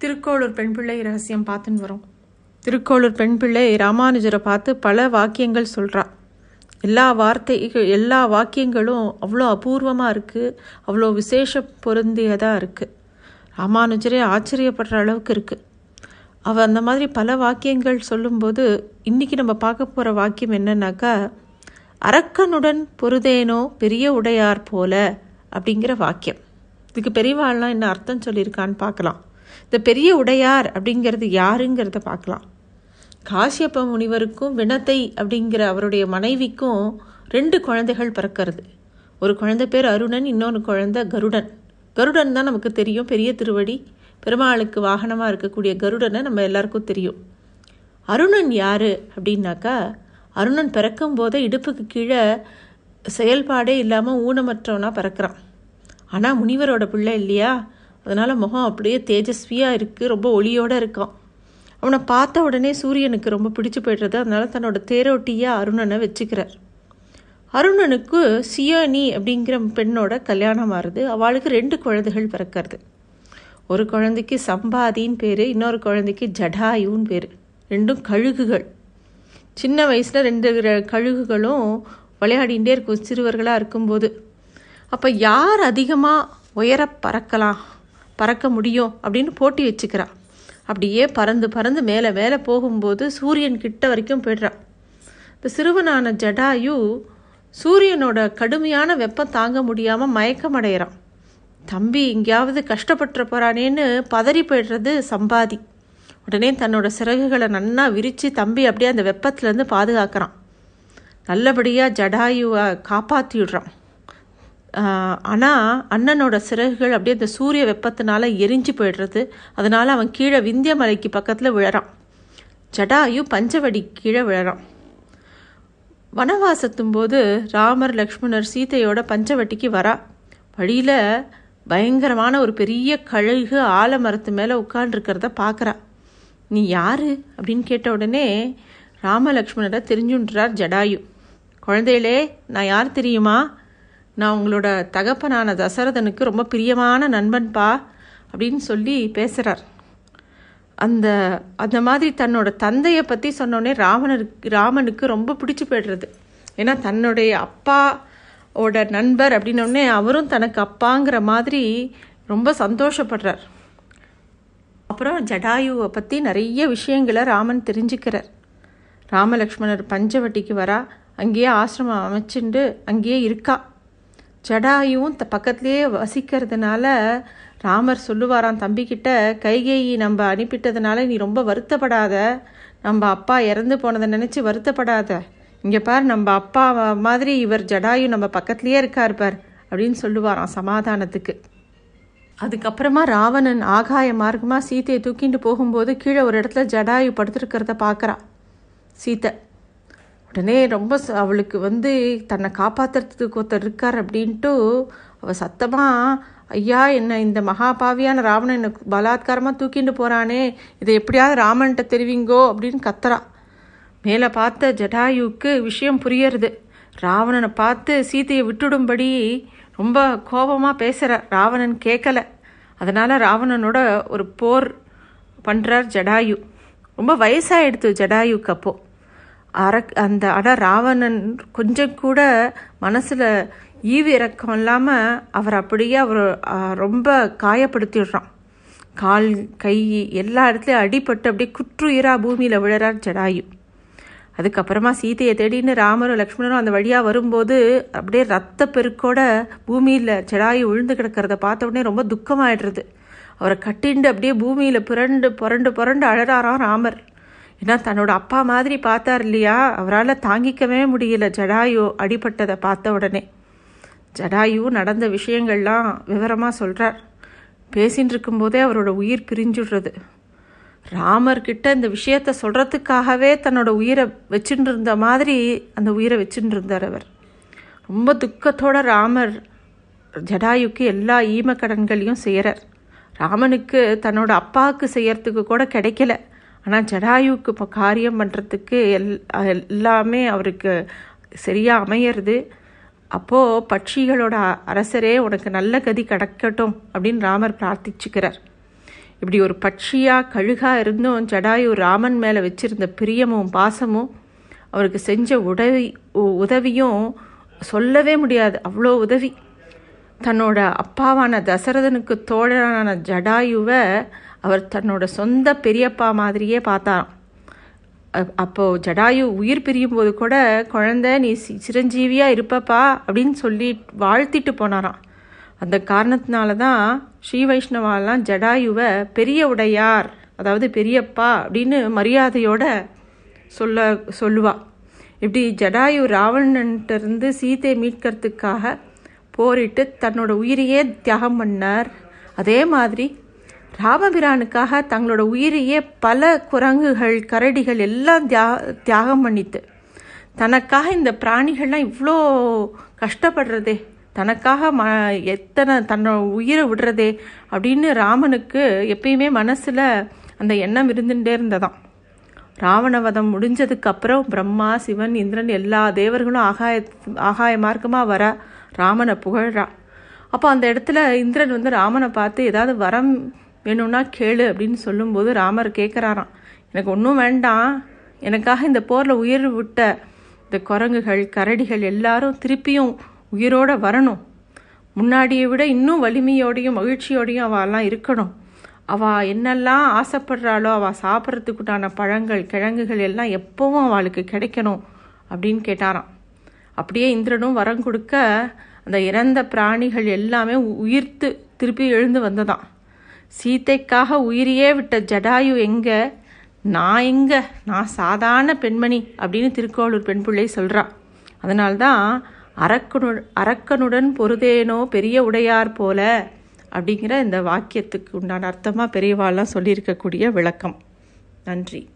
திருக்கோளூர் பெண் பிள்ளை ரகசியம் பார்த்துன்னு வரோம். திருக்கோளூர் பெண் பிள்ளை ராமானுஜரை பார்த்து பல வாக்கியங்கள் சொல்கிறா எல்லா வார்த்தைகள் எல்லா வாக்கியங்களும் அவ்வளோ அபூர்வமாக இருக்குது அவ்வளோ விசேஷ பொருந்தியதாக இருக்குது ராமானுஜரே ஆச்சரியப்படுற அளவுக்கு இருக்குது அவள் அந்த மாதிரி பல வாக்கியங்கள் சொல்லும்போது இன்றைக்கி நம்ம பார்க்க போகிற வாக்கியம் என்னன்னாக்கா அரக்கனுடன் பொருதேனோ பெரிய உடையார் போல அப்படிங்கிற வாக்கியம். இதுக்கு பெரியவாள்லாம் என்ன அர்த்தம் சொல்லியிருக்கான்னு பார்க்கலாம். இந்த பெரிய உடையார் அப்படிங்கிறது யாருங்கிறத பார்க்கலாம். காசியப்ப முனிவருக்கும் வினத்தை அப்படிங்கிற அவருடைய மனைவிக்கும் ரெண்டு குழந்தைகள் பிறக்கிறது. ஒரு குழந்தை பேர் அருணன் இன்னொன்று குழந்தை கருடன். கருடன் தான் நமக்கு தெரியும். பெரிய திருவடி பெருமாளுக்கு வாகனமாக இருக்கக்கூடிய கருடனை நம்ம எல்லாருக்கும் தெரியும். அருணன் யார் அப்படின்னாக்கா அருணன் பிறக்கும் போதே இடுப்புக்கு கீழே செயல்பாடே இல்லாமல் ஊனமற்றவனாக பிறக்கிறான். ஆனால் முனிவரோட பிள்ளை இல்லையா? அதனால் முகம் அப்படியே தேஜஸ்வியாக இருக்குது ரொம்ப ஒளியோடு இருக்கான். அவனை பார்த்த உடனே சூரியனுக்கு ரொம்ப பிடிச்சு போய்டுறது அதனால் தன்னோட தேரோட்டியாக அருணனை வச்சுக்கிறார். அருணனுக்கு சியோனி அப்படிங்கிற பெண்ணோட கல்யாணம் ஆறுது. அவளுக்கு ரெண்டு குழந்தைகள் பிறக்கிறது. ஒரு குழந்தைக்கு சம்பாதின்னு பேர் இன்னொரு குழந்தைக்கு ஜடாயுன்னு பேர். ரெண்டும் கழுகுகள். சின்ன வயசில் ரெண்டு கழுகுகளும் விளையாடிகிட்டே இருக்கும் சிறுவர்களாக இருக்கும்போது. அப்போ யார் அதிகமாக உயர பறக்கலாம்? பறக்க முடியும் அப்படின்னு போட்டி வச்சுக்கிறா. அப்படியே பறந்து பறந்து மேலே மேலே போகும்போது சூரியன் கிட்ட வரைக்கும் போய்ட்றான் இந்த சிறுவனான ஜடாயு சூரியனோட கடுமையான வெப்பம் தாங்க முடியாமல் மயக்கமடைகிறான் தம்பி எங்கேயாவது கஷ்டப்பட்டுற போகிறானேன்னு பதறி போய்டுறது சம்பாதி. உடனே தன்னோட சிறகுகளை நன்னா விரித்து தம்பி அப்படியே அந்த வெப்பத்துலேருந்து பாதுகாக்கிறான். நல்லபடியாக ஜடாயுவை காப்பாற்றி விடுறான் ஆனால் அண்ணனோட சிறகுகள் அப்படியே அந்த சூரிய வெப்பத்தினால எரிஞ்சு போயிடுறது. அதனால் அவன் கீழே விந்திய மலைக்கு பக்கத்தில் விழறான். ஜடாயு பஞ்சவடி கீழே விழறான். வனவாசத்தும் போது ராமர் லக்ஷ்மணர் சீதையோட பஞ்சவட்டிக்கு வரா. வழியில் பயங்கரமான ஒரு பெரிய கழுகு ஆலமரத்து மேலே உட்காண்டிருக்கிறத பார்க்குறா நீ யாரு? அப்படின்னு கேட்ட உடனே ராமலக்ஷ்மணரை தெரிஞ்சுன்றார் ஜடாயு. குழந்தைகளே நான் யார் தெரியுமா? நான் உங்களோட தகப்பனான தசரதனுக்கு ரொம்ப பிரியமான நண்பன்பா அப்படின்னு சொல்லி பேசுகிறார் அந்த அந்த மாதிரி தன்னோட தந்தையை பற்றி சொன்னோடனே ராவணருக்கு ராமனுக்கு ரொம்ப பிடிச்சி போய்டுறது. ஏன்னா தன்னுடைய அப்பாவோட நண்பர் அப்படின்னோடனே அவரும் தனக்கு அப்பாங்கிற மாதிரி ரொம்ப சந்தோஷப்படுறார். அப்புறம் ஜடாயுவை பற்றி நிறைய விஷயங்களை ராமன் தெரிஞ்சுக்கிறார். ராமலக்ஷ்மணர் பஞ்சவட்டிக்கு வரா அங்கேயே ஆசிரமம் அமைச்சுண்டு அங்கேயே இருக்கா. ஜடாயுவும் த பக்கத்துலேயே வசிக்கிறதுனால ராமர் சொல்லுவாராம் தம்பிக்கிட்ட கைகேயி நம்ம அனுப்பிட்டதுனால நீ ரொம்ப வருத்தப்படாத. நம்ம அப்பா இறந்து போனதை நினச்சி வருத்தப்படாத. இங்கே பார் நம்ம அப்பா மாதிரி இவர் ஜடாயு நம்ம பக்கத்துலேயே இருக்கார் பார் அப்படின்னு சொல்லுவாராம் சமாதானத்துக்கு. அதுக்கப்புறமா ராவணன் ஆகாய மார்க்கமாக சீத்தையை தூக்கிட்டு போகும்போது கீழே ஒரு இடத்துல ஜடாயு படுத்துருக்கிறத பார்க்குறான். சீத்தை உடனே ரொம்ப அவளுக்கு வந்து தன்னை காப்பாற்றுறதுக்கு ஒருத்தர் இருக்கார் அப்படின்ட்டு அவள் சத்தமாக ஐயா என்ன இந்த மகாபாவியான ராவணன் என்னை பலாத்காரமாக தூக்கிட்டு போகிறானே இதை எப்படியாவது ராமன்கிட்ட தெரிவிங்கோ அப்படின்னு கத்துறா. மேலே பார்த்த ஜடாயுவுக்கு விஷயம் புரியறது. ராவணனை பார்த்து சீதையை விட்டுடும்படி ரொம்ப கோபமாக பேசுகிற ராவணன் கேட்கல அதனால் ராவணனோட ஒரு போர் பண்ணுறார் ஜடாயு. ரொம்ப வயசாகிடுது ஜடாயுக்கு அப்போது அரக் அந்த ஆனால் ராவணன் கொஞ்சம் கூட மனசில் ஈவு இறக்கம் இல்லாமல் அவர் அப்படியே அவர் ரொம்ப காயப்படுத்திடுறான். கால் கை எல்லா இடத்துலையும் அடிபட்டு அப்படியே குற்றுயிரா பூமியில் விழறார் ஜடாயு. அதுக்கப்புறமா சீதையை தேடின்னு ராமரும் லக்ஷ்மணரும் அந்த வழியாக வரும்போது அப்படியே ரத்த பெருக்கோட பூமியில் ஜடாயு விழுந்து கிடக்கிறத பார்த்த உடனே ரொம்ப துக்கமாயிடுறது. அவரை கட்டிண்டு அப்படியே பூமியில் புரண்டு புரண்டு புரண்டு அழறாராம் ராமர். ஏன்னா தன்னோட அப்பா மாதிரி பார்த்தார் இல்லையா? அவரால் தாங்கிக்கவே முடியல ஜடாயு அடிபட்டதை பார்த்த உடனே. ஜடாயு நடந்த விஷயங்கள்லாம் விவரமாக சொல்கிறார் பேசின்னு இருக்கும்போதே அவரோட உயிர் பிரிஞ்சுடுறது. ராமர்கிட்ட இந்த விஷயத்த சொல்கிறதுக்காகவே தன்னோட உயிரை வச்சுட்டு இருந்த மாதிரி அந்த உயிரை வச்சுட்டு இருந்தார் அவர். ரொம்ப துக்கத்தோட ராமர் ஜடாயுக்கு எல்லா ஈமக்கடன்களையும் செய்கிறார். ராமனுக்கு தன்னோட அப்பாவுக்கு செய்யறதுக்கு கூட கிடைக்கல. ஆனால் ஜடாயுவுக்கு இப்போ காரியம் பண்ணுறதுக்கு எல் எல்லாமே அவருக்கு சரியாக அமையிறது. அப்போது பட்சிகளோட அரசரே உனக்கு நல்ல கதி கிடைக்கட்டும் அப்படின்னு ராமர் பிரார்த்திச்சுக்கிறார். இப்படி ஒரு பட்சியாக கழுகாக இருந்தும் ஜடாயு ராமன் மேலே வச்சுருந்த பிரியமும் பாசமும் அவருக்கு செஞ்ச உதவி உதவியும் சொல்லவே முடியாது. அவ்வளோ உதவி. தன்னோட அப்பாவான தசரதனுக்கு தோழனான ஜடாயுவை அவர் தன்னோட சொந்த பெரியப்பா மாதிரியே பார்த்தாராம். அப்போது ஜடாயு உயிர் பிரியும் போது கூட குழந்த நீ சிரஞ்சீவியாக இருப்பப்பா அப்படின்னு சொல்லி வாழ்த்திட்டு போனாராம். அந்த காரணத்தினால தான் ஸ்ரீ வைஷ்ணவாலாம் ஜடாயுவை பெரிய உடையார் அதாவது பெரியப்பா அப்படின்னு மரியாதையோட சொல்ல சொல்லுவா. இப்படி ஜடாயு ராவணன்ட்டிருந்து சீத்தை மீட்கிறதுக்காக போரிட்டு தன்னோட உயிரையே தியாகம் பண்ணார். அதே மாதிரி ராமபிரானுக்காக தங்களோட உயிரையே பல குரங்குகள் கரடிகள் எல்லாம் தியா தியாகம் பண்ணித்து தனக்காக இந்த பிராணிகள்லாம் இவ்வளோ கஷ்டப்படுறதே தனக்காக ம எத்தனை தன்னோட உயிரை விடுறதே அப்படின்னு ராமனுக்கு எப்பயுமே மனசில் அந்த எண்ணம் இருந்துகிட்டே இருந்ததாம். ராவணவதம் முடிஞ்சதுக்கு அப்புறம் பிரம்மா சிவன் இந்திரன் எல்லா தேவர்களும் ஆகாய ஆகாய மார்க்கமாக வர ராமனை புகழ்றா. அப்போ அந்த இடத்துல இந்திரன் வந்து ராமனை பார்த்து ஏதாவது வரம் வேணும்னா கேளு அப்படின்னு சொல்லும்போது ராமர் கேட்குறாராம் எனக்கு ஒன்றும் வேண்டாம். எனக்காக இந்த போரில் உயிர் விட்ட இந்த குரங்குகள் கரடிகள் எல்லாரும் திருப்பியும் உயிரோடு வரணும். முன்னாடியை விட இன்னும் வலிமையோடையும் மகிழ்ச்சியோடையும் அவெல்லாம் இருக்கணும். அவள் என்னெல்லாம் ஆசைப்படுறாளோ அவள் சாப்பிட்றதுக்குண்டான பழங்கள் கிழங்குகள் எல்லாம் எப்போவும் அவளுக்கு கிடைக்கணும் அப்படின்னு கேட்டாராம். அப்படியே இந்திரனும் வரம் கொடுக்க அந்த இறந்த பிராணிகள் எல்லாமே உயிர்த்து திருப்பி எழுந்து வந்ததான் சீத்தைக்காக உயிரையே விட்ட ஜடாயு எங்க? நான் எங்க? நான் சாதாரண பெண்மணி அப்படின்னு திருக்கோளூர் பெண் பிள்ளை சொல்கிறா அதனால்தான் அரக்கனு அரக்கனுடன் பொருதேனோ பெரிய உடையார் போல அப்படிங்கிற இந்த வாக்கியத்துக்கு உண்டான அர்த்தமாக பெரியவாள்லாம் சொல்லியிருக்கக்கூடிய விளக்கம். நன்றி.